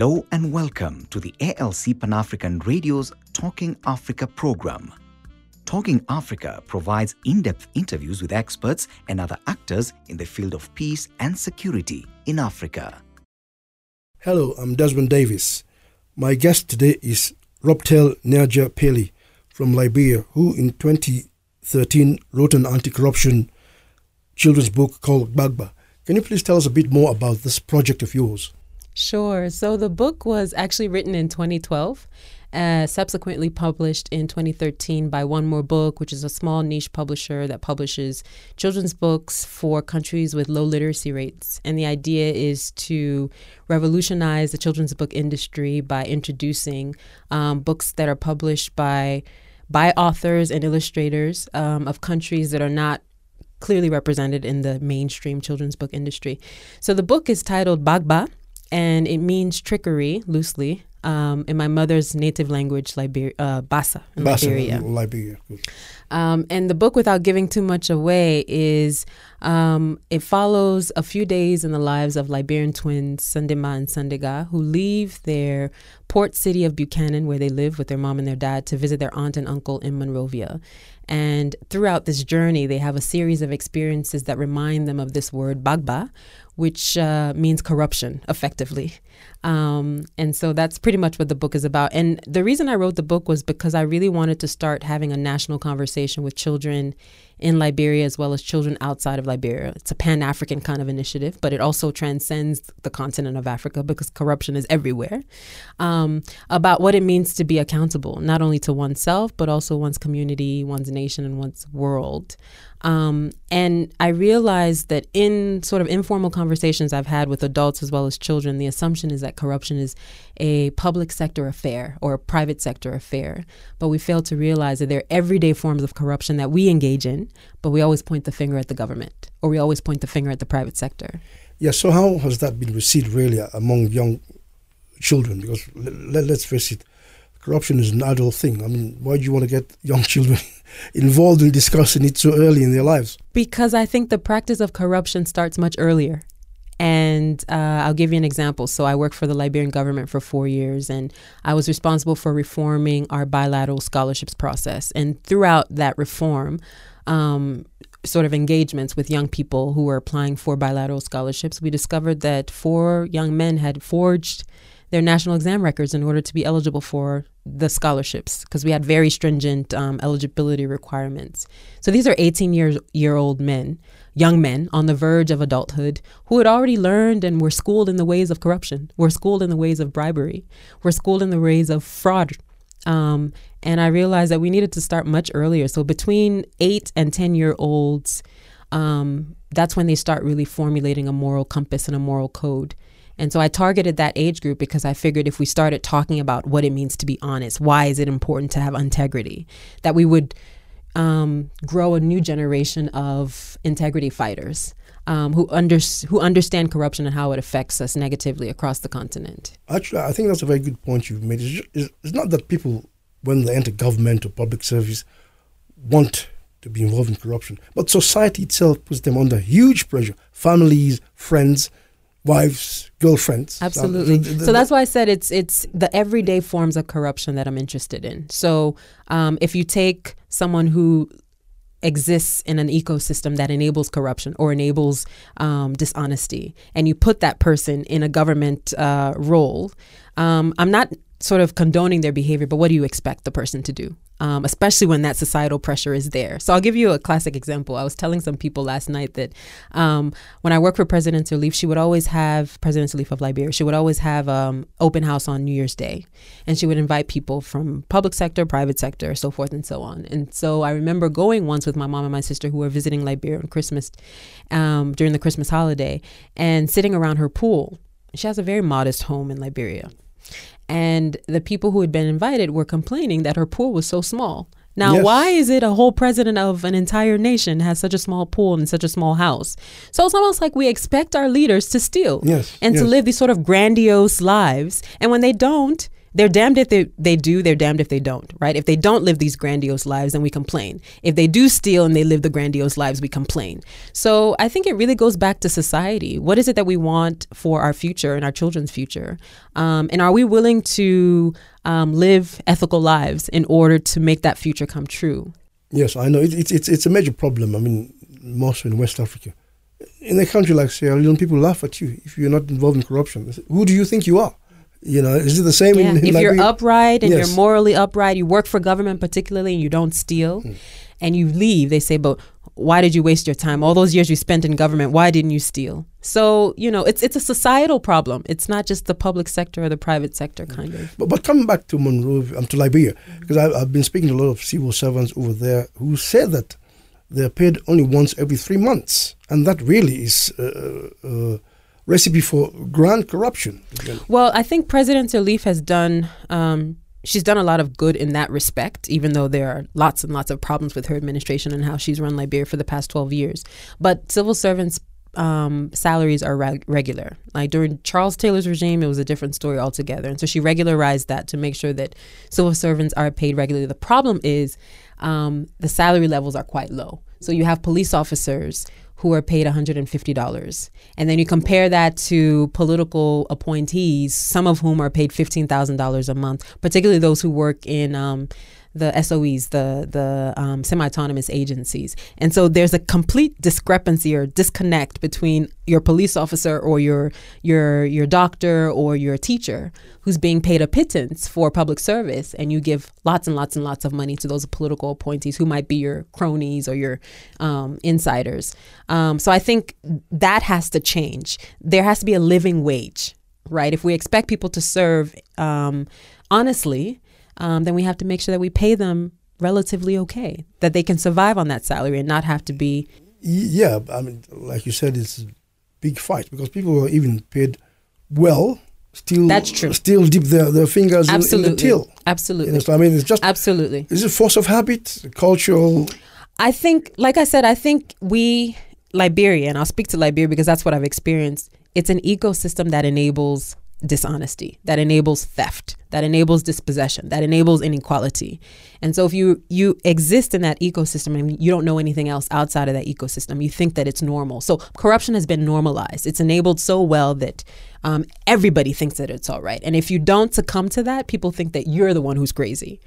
Hello and welcome to the ALC Pan African Radio's Talking Africa program. Talking Africa provides in depth interviews with experts and other actors in the field of peace and security in Africa. Hello, I'm Desmond Davis. My guest today is Robtel Neajai Pailey from Liberia, who in 2013 wrote an anti corruption children's book called Gbagba. Can you please tell us a bit more about this project of yours? Sure. So the book was actually written in 2012, uh, subsequently published in 2013 by One Moore Book, which is a small niche publisher that publishes children's books for countries with low literacy rates. And the idea is to revolutionize the children's book industry by introducing um, books that are published by by authors and illustrators um, of countries that are not clearly represented in the mainstream children's book industry. So the book is titled Gbagba and it means trickery loosely um, in my mother's native language, Liber- uh, Bassa, in Bassa, Liberia. Liberia. Um, and the book, without giving too much away, is um, it follows a few days in the lives of Liberian twins Sundaymah and Sundaygar, who leave their port city of Buchanan, where they live with their mom and their dad, to visit their aunt and uncle in Monrovia. And throughout this journey, they have a series of experiences that remind them of this word Gbagba, which uh, means corruption, effectively. Um, and so that's pretty much what the book is about. And the reason I wrote the book was because I really wanted to start having a national conversation with children in Liberia as well as children outside of Liberia. It's a pan African kind of initiative, but it also transcends the continent of Africa because corruption is everywhere. Um, about what it means to be accountable, not only to oneself, but also one's community, one's nation, and one's world. Um, and I realized that in sort of informal conversations I've had with adults as well as children, the assumption is that corruption is a public sector affair or a private sector affair. But we fail to realize that there are everyday forms of corruption that we engage in, but we always point the finger at the government or we always point the finger at the private sector. Yeah, so how has that been received really among young children? Because let, let's face it, corruption is an adult thing. I mean, why do you want to get young children involved in discussing it so early in their lives? Because I think the practice of corruption starts much earlier. And uh, I'll give you an example. So, I worked for the Liberian government for four years, and I was responsible for reforming our bilateral scholarships process. And throughout that reform, um, sort of engagements with young people who were applying for bilateral scholarships, we discovered that four young men had forged their national exam records in order to be eligible for the scholarships because we had very stringent um, eligibility requirements. So these are 18 years year old men, young men on the verge of adulthood who had already learned and were schooled in the ways of corruption, were schooled in the ways of bribery, were schooled in the ways of fraud. Um, and I realized that we needed to start much earlier. So between eight and 10 year olds, um, that's when they start really formulating a moral compass and a moral code. And so I targeted that age group because I figured if we started talking about what it means to be honest, why is it important to have integrity, that we would um, grow a new generation of integrity fighters um, who, under, who understand corruption and how it affects us negatively across the continent. Actually, I think that's a very good point you've made. It's, just, it's not that people, when they enter government or public service, want to be involved in corruption, but society itself puts them under huge pressure. Families, friends, wives, girlfriends. Absolutely. So, so that's why I said it's it's the everyday forms of corruption that I'm interested in. So um, if you take someone who exists in an ecosystem that enables corruption or enables um, dishonesty, and you put that person in a government uh, role, um, I'm not sort of condoning their behavior, but what do you expect the person to do? Um, especially when that societal pressure is there. So I'll give you a classic example. I was telling some people last night that um, when I worked for President Sirleaf, she would always have President Sirleaf of Liberia. She would always have um, open house on New Year's Day, and she would invite people from public sector, private sector, so forth and so on. And so I remember going once with my mom and my sister who were visiting Liberia on Christmas um, during the Christmas holiday, and sitting around her pool. She has a very modest home in Liberia. And the people who had been invited were complaining that her pool was so small. Now, yes. why is it a whole president of an entire nation has such a small pool and such a small house? So it's almost like we expect our leaders to steal yes, and yes. to live these sort of grandiose lives. And when they don't, they're damned if they, they do, they're damned if they don't, right? If they don't live these grandiose lives, then we complain. If they do steal and they live the grandiose lives, we complain. So I think it really goes back to society. What is it that we want for our future and our children's future? Um, and are we willing to um, live ethical lives in order to make that future come true? Yes, I know. It, it, it's, it's a major problem. I mean, most in West Africa. In a country like Sierra Leone, people laugh at you if you're not involved in corruption. Who do you think you are? You know, is it the same Yeah. in, in if Liberia? you're upright and Yes. you're morally upright, you work for government particularly, and you don't steal, Hmm. and you leave, they say, but why did you waste your time? All those years you spent in government, why didn't you steal? So you know, it's it's a societal problem. It's not just the public sector or the private sector kind of. But, but coming back to Monrovia, um, to Liberia, because I, I've been speaking to a lot of civil servants over there who say that they're paid only once every three months, and that really is uh, uh, recipe for grand corruption. Well, I think President Sirleaf has done. Um, she's done a lot of good in that respect, even though there are lots and lots of problems with her administration and how she's run Liberia for the past 12 years. But civil servants' um, salaries are reg- regular. Like during Charles Taylor's regime, it was a different story altogether. And so she regularized that to make sure that civil servants are paid regularly. The problem is um, the salary levels are quite low. So you have police officers who are paid $150. And then you compare that to political appointees, some of whom are paid $15,000 a month, particularly those who work in um, the SOEs, the the um, semi-autonomous agencies, and so there's a complete discrepancy or disconnect between your police officer or your your your doctor or your teacher who's being paid a pittance for public service, and you give lots and lots and lots of money to those political appointees who might be your cronies or your um, insiders. Um, so I think that has to change. There has to be a living wage, right? If we expect people to serve um, honestly um, then we have to make sure that we pay them relatively okay, that they can survive on that salary and not have to be. Yeah, I mean, like you said, it's a big fight because people who are even paid well still That's true. still dip their, their fingers in, in Absolutely. the till. You Absolutely. know, so I mean, it's just Absolutely. is it force of habit, cultural? I think, like I said, I think we, Liberia, and I'll speak to Liberia because that's what I've experienced, it's an ecosystem that enables dishonesty, that enables theft, that enables dispossession, that enables inequality. And so if you you exist in that ecosystem and you don't know anything else outside of that ecosystem, you think that it's normal. So corruption has been normalized. It's enabled so well that um, everybody thinks that it's all right. And if you don't succumb to that, people think that you're the one who's crazy.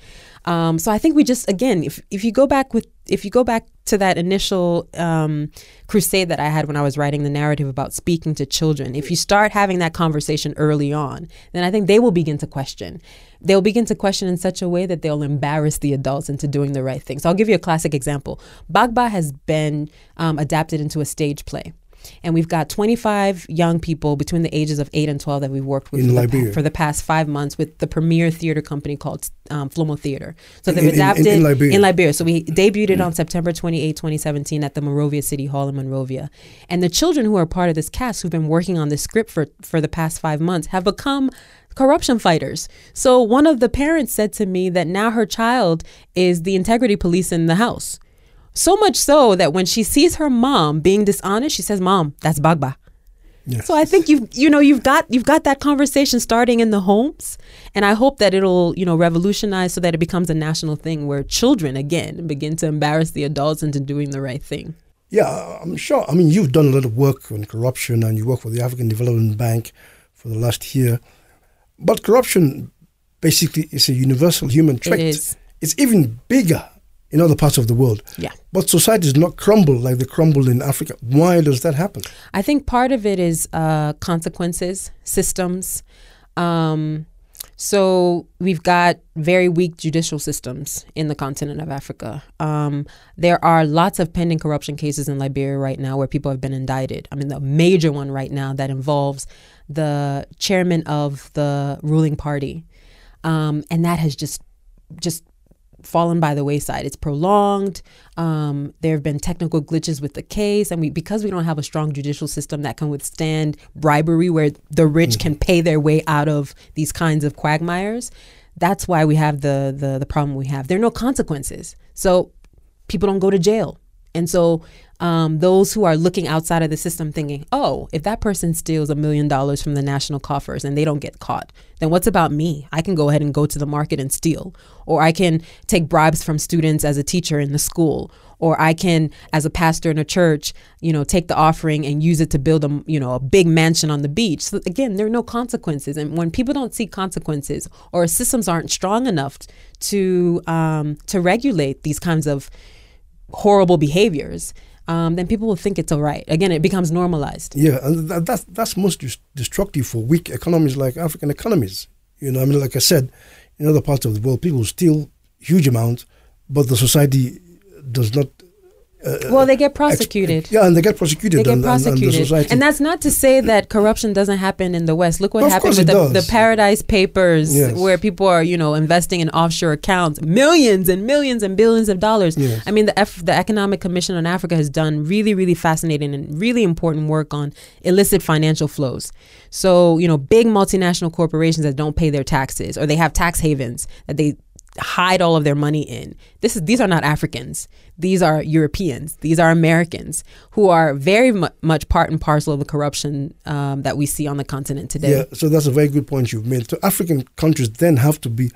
Um, so I think we just again, if if you go back with if you go back to that initial um, crusade that I had when I was writing the narrative about speaking to children, if you start having that conversation early on, then I think they will begin to question. They'll begin to question in such a way that they'll embarrass the adults into doing the right thing. So I'll give you a classic example. Gbagba has been um, adapted into a stage play. And we've got 25 young people between the ages of 8 and 12 that we've worked with In for the, Liberia. for the past five months with the premier theater company called um, Flomo Theater. So In- they've in- in- adapted in Liberia. in Liberia. So we debuted it on September 28, 2017 at the Monrovia City Hall in Monrovia. And the children who are part of this cast who've been working on this script for, for the past five months have become corruption fighters. So one of the parents said to me that now her child is the integrity police in the house. So much so that when she sees her mom being dishonest, she says, "Mom, that's Gbagba." Yes. So I think you've you know you've got you've got that conversation starting in the homes, and I hope that it'll you know revolutionize so that it becomes a national thing where children again begin to embarrass the adults into doing the right thing. Yeah, I'm sure. I mean, you've done a lot of work on corruption and you work for the African Development Bank for the last year. But corruption basically is a universal human trait. is. It's even bigger in other parts of the world. Yeah. But societies not crumble like they crumbled in Africa. Why does that happen? I think part of it is uh, consequences, systems. Um, so we've got very weak judicial systems in the continent of Africa. Um, there are lots of pending corruption cases in Liberia right now where people have been indicted. I mean, the major one right now that involves the chairman of the ruling party, um, and that has just just fallen by the wayside. It's prolonged. Um, there have been technical glitches with the case, and we because we don't have a strong judicial system that can withstand bribery, where the rich can pay their way out of these kinds of quagmires. That's why we have the the the problem we have. There are no consequences, so people don't go to jail. And so um, those who are looking outside of the system thinking, oh, if that person steals a million dollars from the national coffers and they don't get caught, then what's about me? I can go ahead and go to the market and steal. Or I can take bribes from students as a teacher in the school. Or I can, as a pastor in a church, you know, take the offering and use it to build a, you know, a big mansion on the beach. So again, there are no consequences. And when people don't see consequences or systems aren't strong enough to um, to regulate these kinds of horrible behaviors, um, then people will think it's all right. Again, it becomes normalized. Yeah, and that, that's that's most destructive for weak economies like African economies. You know, I mean, like I said, in other parts of the world, people steal huge amounts, but the society does not uh, well, they get prosecuted. yeah, and they get prosecuted. They get and, prosecuted, and, and, and, that's not to say that corruption doesn't happen in the West. Look what happened with the, the, Paradise Papers, yes. where people are, you know, investing in offshore accounts, millions and millions and billions of dollars. Yes. I mean, the F, the Economic Commission on Africa has done really, really fascinating and really important work on illicit financial flows. So, you know, big multinational corporations that don't pay their taxes or they have tax havens that they hide all of their money in. This is these are not Africans. These are Europeans. These are Americans who are very mu- much part and parcel of the corruption um, that we see on the continent today. Yeah, so that's a very good point you've made. So African countries then have to be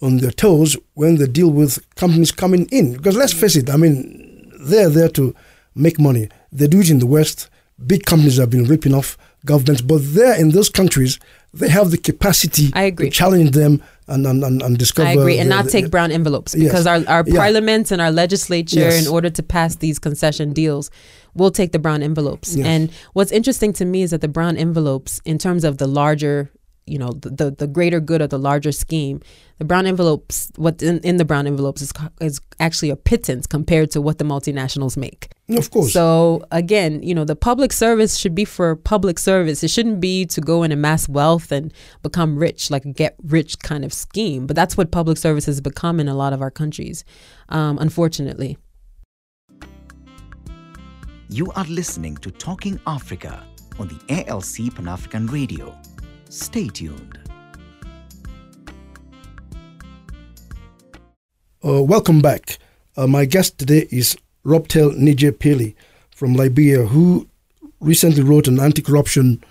on their toes when they deal with companies coming in. Because let's face it, I mean, they're there to make money. They do it in the West. Big companies have been ripping off governments, but there in those countries, they have the capacity I agree. to challenge them and, and, and, and discover. I agree, and the, not the, take brown envelopes Yes. because our, our Yeah. parliaments and our legislature, Yes. in order to pass these concession deals, will take the brown envelopes. Yes. And what's interesting to me is that the brown envelopes, in terms of the larger, you know, the the, the greater good of the larger scheme, the brown envelopes, what's in, in the brown envelopes is is actually a pittance compared to what the multinationals make. Of course. So again, you know, the public service should be for public service. It shouldn't be to go and amass wealth and become rich, like a get rich kind of scheme. But that's what public service has become in a lot of our countries, um, unfortunately. You are listening to Talking Africa on the ALC Pan African Radio. Stay tuned. Uh, welcome back. Uh, my guest today is Robtel Neajai Pailey from Liberia, who recently wrote an anti-corruption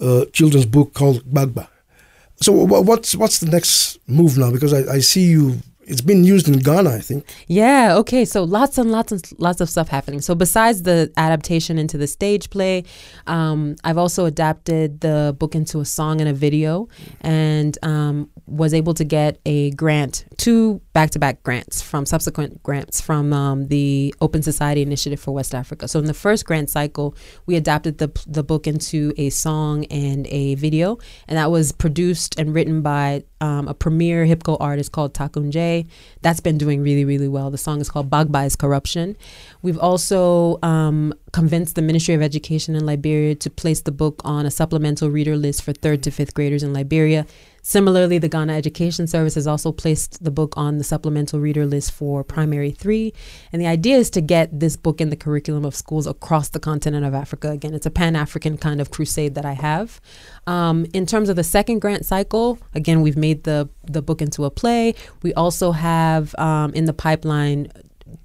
uh, children's book called Gbagba. So, wha- what's what's the next move now? Because I, I see you. It's been used in Ghana, I think. Yeah. Okay. So lots and lots and lots of stuff happening. So besides the adaptation into the stage play, um, I've also adapted the book into a song and a video, and um, was able to get a grant, two back-to-back grants from subsequent grants from um, the Open Society Initiative for West Africa. So in the first grant cycle, we adapted the the book into a song and a video, and that was produced and written by um, a premier hip hop artist called That's been doing really, really well. The song is called Gbagba Corruption. We've also um, convinced the Ministry of Education in Liberia to place the book on a supplemental reader list for third to fifth graders in Liberia. Similarly, the Ghana Education Service has also placed the book on the supplemental reader list for primary three. And the idea is to get this book in the curriculum of schools across the continent of Africa. Again, it's a pan African kind of crusade that I have. Um, in terms of the second grant cycle, again, we've made the, the book into a play. We also have um, in the pipeline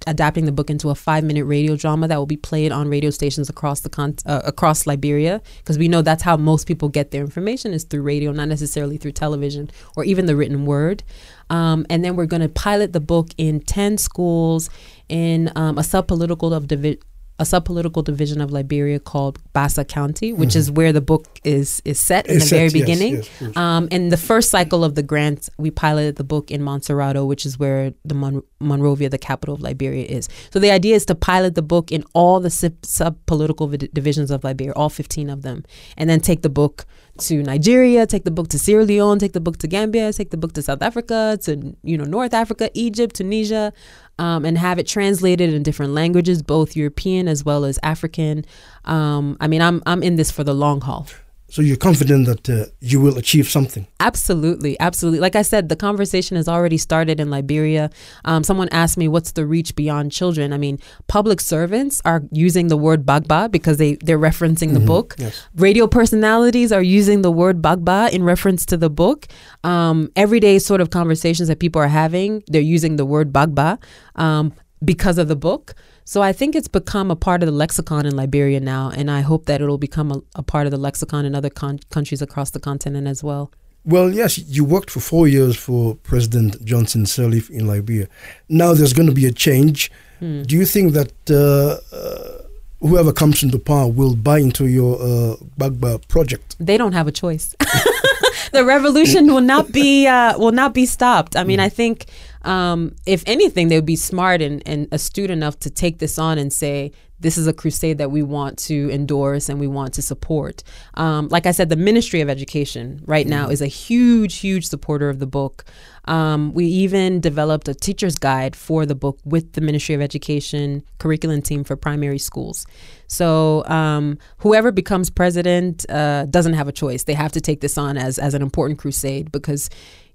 adapting the book into a five minute radio drama that will be played on radio stations across the con- uh, across Liberia because we know that's how most people get their information is through radio, not necessarily through television or even the written word. Um, and then we're going to pilot the book in ten schools in um, a subpolitical of divi- a subpolitical division of Liberia called Bassa County, which is where the book is is set in It's the very set, beginning. yes, yes. Um, in the first cycle of the grant, we piloted the book in Montserrado, which is where the Mon- Monrovia, the capital of Liberia, is. So the idea is to pilot the book in all the sub- sub-political vid- divisions of Liberia, all 15 of them, and then take the book to Nigeria, take the book to Sierra Leone, take the book to Gambia, take the book to South Africa, to you know North Africa, Egypt, Tunisia, um, and have it translated in different languages, both European as well as African. Um, I mean, I'm I'm in this for the long haul. So you're confident that uh, you will achieve something. Absolutely, absolutely. Like I said, the conversation has already started in Liberia. Um, someone asked me, "What's the reach beyond children?" I mean, public servants are using the word "Gbagba" because they they're referencing the book. Yes. Radio personalities are using the word "Gbagba" in reference to the book. Um, everyday sort of conversations that people are having, they're using the word "Gbagba" um, because of the book. So I think it's become a part of the lexicon in Liberia now, and I hope that it'll become a, a part of the lexicon in other con- countries across the continent as well. Well, yes, you worked for four years for President Johnson Sirleaf in Liberia. Now there's going to be a change. Hmm. Do you think that uh, uh, whoever comes into power will buy into your uh, Gbagba project? They don't have a choice. the revolution will not be uh, will not be stopped. I mean, I think um, if anything, they would be smart and, and astute enough to take this on and say, this is a crusade that we want to endorse and we want to support. Um, like I said, the Ministry of Education right now is a huge, huge supporter of the book. Um, we even developed a teacher's guide for the book with the Ministry of Education curriculum team for primary schools. So um, whoever becomes president uh, doesn't have a choice. They have to take this on as as an important crusade because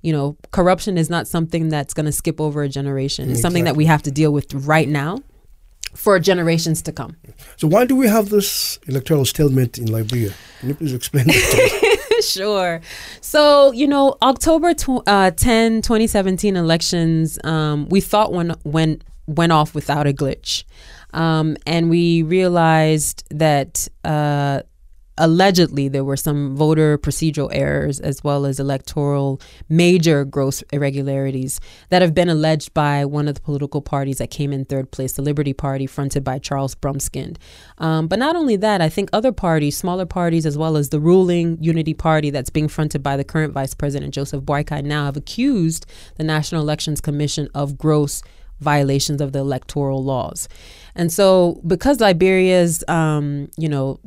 you know, corruption is not something that's going to skip over a generation. It's something that we have to deal with right now for generations to come. So why do we have this electoral stalemate in Liberia? Can you please explain that? sure. So, you know, October tw- uh, 10, 2017 elections, um, we thought when, when went off without a glitch. Um, and we realized that uh, allegedly there were some voter procedural errors as well as electoral major gross irregularities that have been alleged by one of the political parties that came in third place, the Liberty Party, fronted by Charles Brumskine. Um, but not only that, I think other parties, smaller parties, as well as the ruling Unity Party that's being fronted by the current Vice President Joseph Boakai now have accused the National Elections Commission of gross violations of the electoral laws. And so, because Liberia's, um, you know,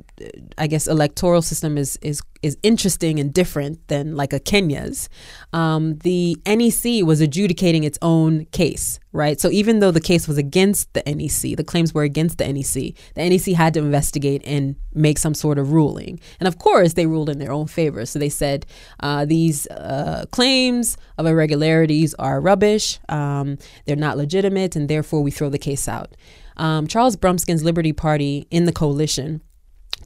I guess electoral system is is is interesting and different than like a Kenya's, um, the NEC was adjudicating its own case, right? So even though the case was against the NEC, the claims were against the NEC, the NEC had to investigate and make some sort of ruling. And of course, they ruled in their own favor. So they said uh, these uh, claims of irregularities are rubbish, um, they're not legitimate, and therefore we throw the case out um, Charles Brumskine's Liberty Party in the coalition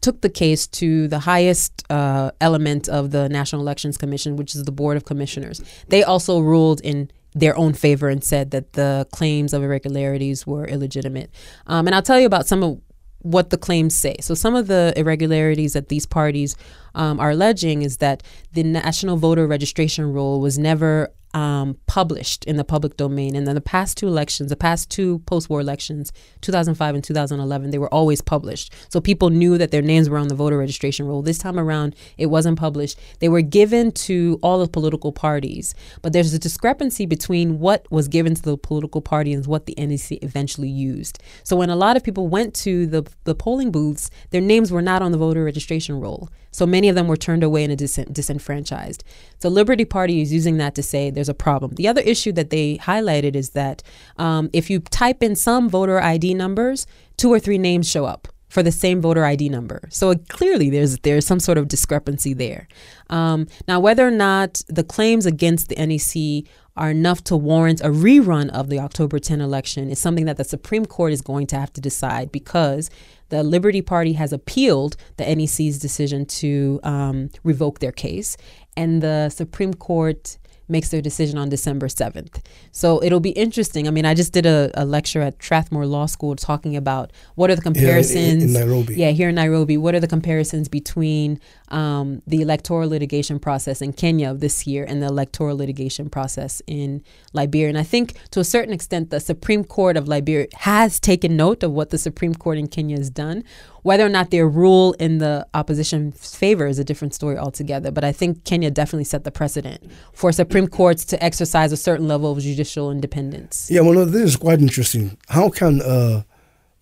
took the case to the highest uh, element of the National Elections Commission, which is the Board of Commissioners. They also ruled in their own favor and said that the claims of irregularities were illegitimate. Um, and I'll tell you about some of what the claims say. So, some of the irregularities that these parties um, are alleging is that the national voter registration roll was never um, published in the public domain. And then the past two elections, the past two post war elections, 2005 and 2011, they were always published. So people knew that their names were on the voter registration roll. This time around, it wasn't published. They were given to all the political parties. But there's a discrepancy between what was given to the political party and what the NEC eventually used. So when a lot of people went to the, the polling booths, their names were not on the voter registration roll. So many of them were turned away and dis- disenfranchised. So Liberty Party is using that to say there's a problem. The other issue that they highlighted is that um, if you type in some voter ID numbers, two or three names show up for the same voter ID number. So clearly, there's there's some sort of discrepancy there. Um, now, whether or not the claims against the NEC are enough to warrant a rerun of the October 10 election is something that the Supreme Court is going to have to decide because the Liberty Party has appealed the NEC's decision to um, revoke their case, and the Supreme Court makes their decision on December 7th. So it'll be interesting. I mean, I just did a, a lecture at Strathmore Law School talking about what are the comparisons. Yeah, in, in Nairobi. Yeah, here in Nairobi. What are the comparisons between um, the electoral litigation process in Kenya this year and the electoral litigation process in Liberia? And I think to a certain extent, the Supreme Court of Liberia has taken note of what the Supreme Court in Kenya has done. Whether or not their rule in the opposition's favor is a different story altogether. But I think Kenya definitely set the precedent for Supreme Courts to exercise a certain level of judicial independence. Yeah, well, this is quite interesting. How can uh,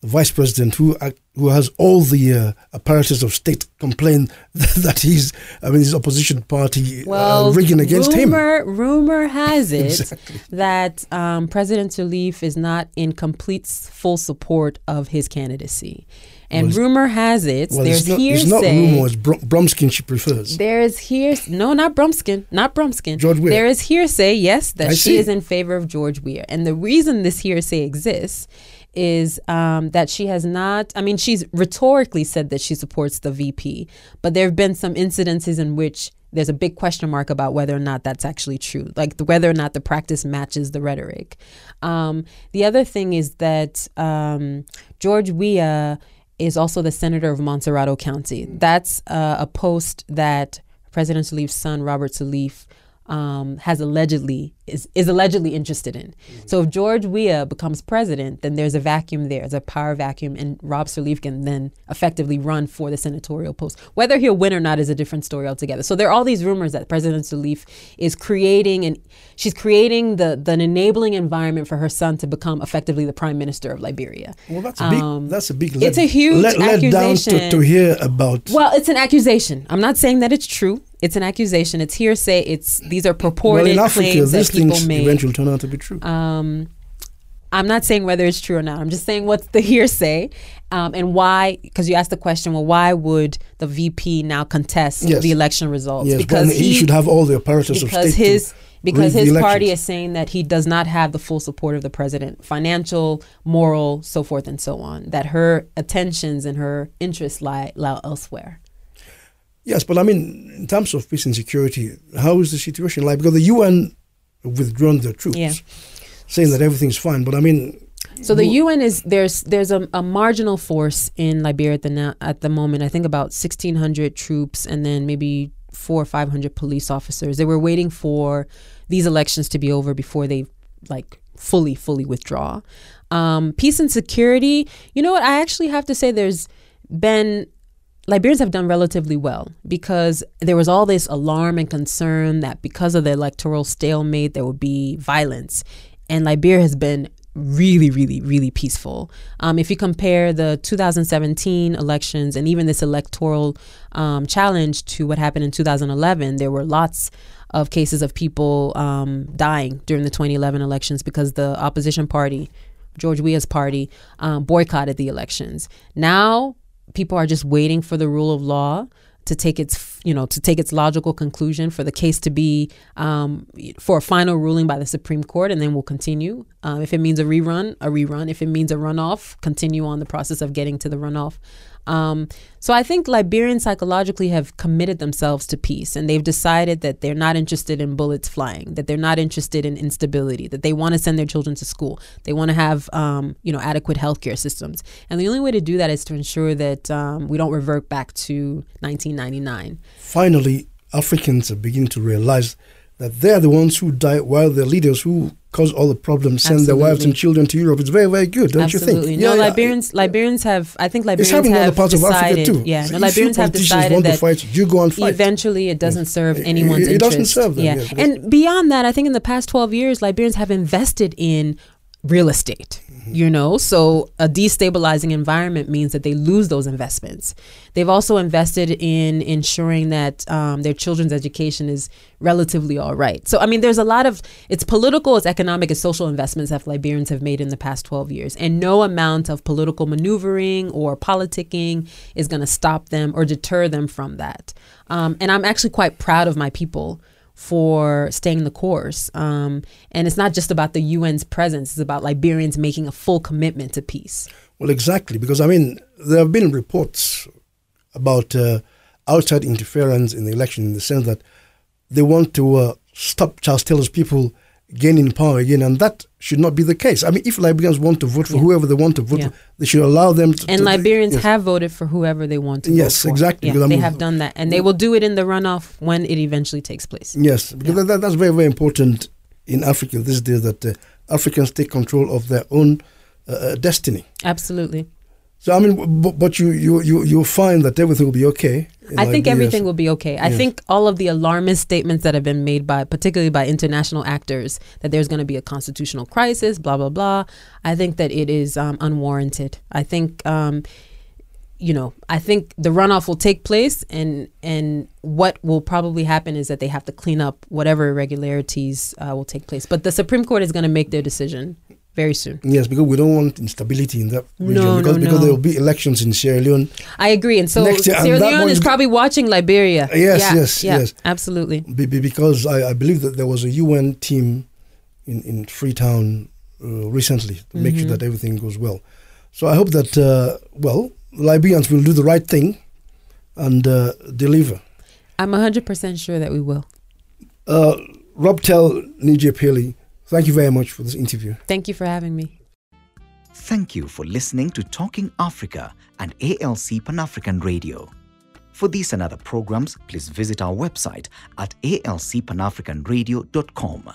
the vice president, who who has all the uh, apparatus of state, complain that he's, I mean, his opposition party uh, well, rigging against rumor, him? Rumor has it Exactly. that um, President Sirleaf is not in complete full support of his candidacy. And Well, rumor has it, Well, there's it's not, hearsay. it's not rumor, it's Br- Brumskine she prefers. There's hearsay. No, not Brumskine. Not Brumskine. George Weah. There is hearsay, yes, that I she see. is in favor of George Weah. And the reason this hearsay exists is um, that she has not, I mean, she's rhetorically said that she supports the VP, but there have been some incidences in which there's a big question mark about whether or not that's actually true, like the, whether or not the practice matches the rhetoric. Um, the other thing is that um, George Weah is also the senator of Montserrado County. That's uh, a post that President Sirleaf's son, Robert Sirleaf, um, has allegedly is, is allegedly interested in. Mm-hmm. So if George Weah becomes president, then there's a vacuum there, there's a power vacuum, and Rob Sirleaf can then effectively run for the senatorial post. Whether he'll win or not is a different story altogether. So there are all these rumors that President Sirleaf is creating and she's creating the the enabling environment for her son to become effectively the prime minister of Liberia. Well, that's a big um, that's a big. Let, it's a huge let, accusation. Let down to, to hear about. Well, it's an accusation. I'm not saying that it's true. It's an accusation. It's hearsay. It's these are purported well, in Africa, claims that people made. Eventually, turn out to be true. Um, I'm not saying whether it's true or not. I'm just saying what's the hearsay um, and why. Because you asked the question, well, why would the VP now contest yes. the election results? Yes, because he, he, should have all the apparatus because of state his because his party is saying that he does not have the full support of the president, financial, moral, so forth and so on. That her attentions and her interests lie, lie elsewhere. Yes, but I mean, in terms of peace and security, how is the situation like? Because the UN withdrawn their troops, yeah. saying that everything's fine. But I mean, so the UN is there's there's a, a marginal force in Liberia at the na- at the moment. I think about sixteen hundred troops, and then maybe four or five hundred police officers. They were waiting for these elections to be over before they like fully fully withdraw. Um, peace and security. You know what? I actually have to say there's been Liberians have done relatively well because there was all this alarm and concern that because of the electoral stalemate, there would be violence. And Liberia has been really, really, really peaceful. Um, if you compare the 2017 elections and even this electoral um, challenge to what happened in 2011, there were lots of cases of people um, dying during the 2011 elections because the opposition party, George Weah's party, um, boycotted the elections. Now people are just waiting for the rule of law to take its you know to take its logical conclusion for the case to be um, for a final ruling by the Supreme Court, and then we'll continue. Um, if it means a rerun, a rerun. If it means a runoff, continue on the process of getting to the runoff. Um, so I think Liberians psychologically have committed themselves to peace and they've decided that they're not interested in bullets flying, that they're not interested in instability, that they want to send their children to school. They want to have, um, you know, adequate healthcare systems. And the only way to do that is to ensure that um, we don't revert back to 1999. Finally, Africans are beginning to realize that they're the ones who die while the leaders who cause all the problems send Absolutely. their wives and children to Europe. It's very, very good, don't Absolutely. you think? No, yeah, Liberians, yeah. Liberians have. I think Liberians it's happening have in other parts decided. Of Africa too. Yeah, no, Liberians have decided want that to fight, you go and fight. Eventually, it doesn't serve anyone's it, it interest. doesn't serve them. Yeah, yes, and beyond that, I think in the past twelve years, Liberians have invested in real estate you know? So a destabilizing environment means that they lose those investments. They've also invested in ensuring that um, their children's education is relatively all right. So i mean there's a lot of it's political it's economic it's social investments that liberians have made in the past 12 years. And no amount of political maneuvering or politicking is going to stop them or deter them from that. Um, and i'm actually quite proud of my people for staying the course. Um, and it's not just about the UN's presence, it's about Liberians making a full commitment to peace. Well, exactly, because I mean, there have been reports about uh, outside interference in the election in the sense that they want to uh, stop Charles Taylor's people gaining power again, and that should not be the case. I mean, if Liberians want to vote for yeah. whoever they want to vote yeah. for, they should allow them to. And to, Liberians yes. have voted for whoever they want to yes, exactly. Yeah, they I mean, have done that, and they will do it in the runoff when it eventually takes place. Yes, because that, that's very, very important in Africa these days that uh, Africans take control of their own uh, uh destiny. Absolutely. So I mean, but, but you you you you find that everything will be okay. I think everything will be okay. I think all of the alarmist statements that have been made by, particularly by international actors, that there's going to be a constitutional crisis, blah blah blah. I think that it is um, unwarranted. I think. Um, you know, I think the runoff will take place, and and what will probably happen is that they have to clean up whatever irregularities uh, will take place. But the Supreme Court is going to make their decision very soon. Yes, because we don't want instability in that region. No, because, no, because no. there will be elections in Sierra Leone. I agree, and so next year, Sierra and Leone is probably watching Liberia. Yes, yeah, yes, yeah, yes, absolutely. Be, be, because I, I, believe that there was a UN team in in Freetown uh, recently to mm-hmm. make sure mm-hmm. that everything goes well. So I hope that uh, well, Liberians will do the right thing and uh, deliver. I'm 100% sure that we will. Uh, Robtel Neajai Pailey, thank you very much for this interview. Thank you for having me. Thank you for listening to Talking Africa and ALC Pan African Radio. For these and other programs, please visit our website at alcpanafricanradio.com.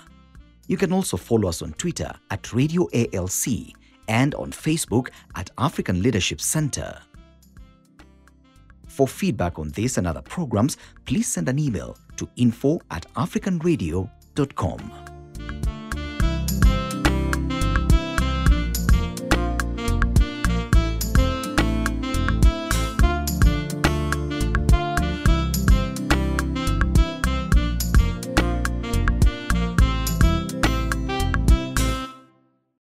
You can also follow us on Twitter at Radio ALC and on Facebook at African Leadership Center. For feedback on this and other programs, please send an email to info at africanradio.com.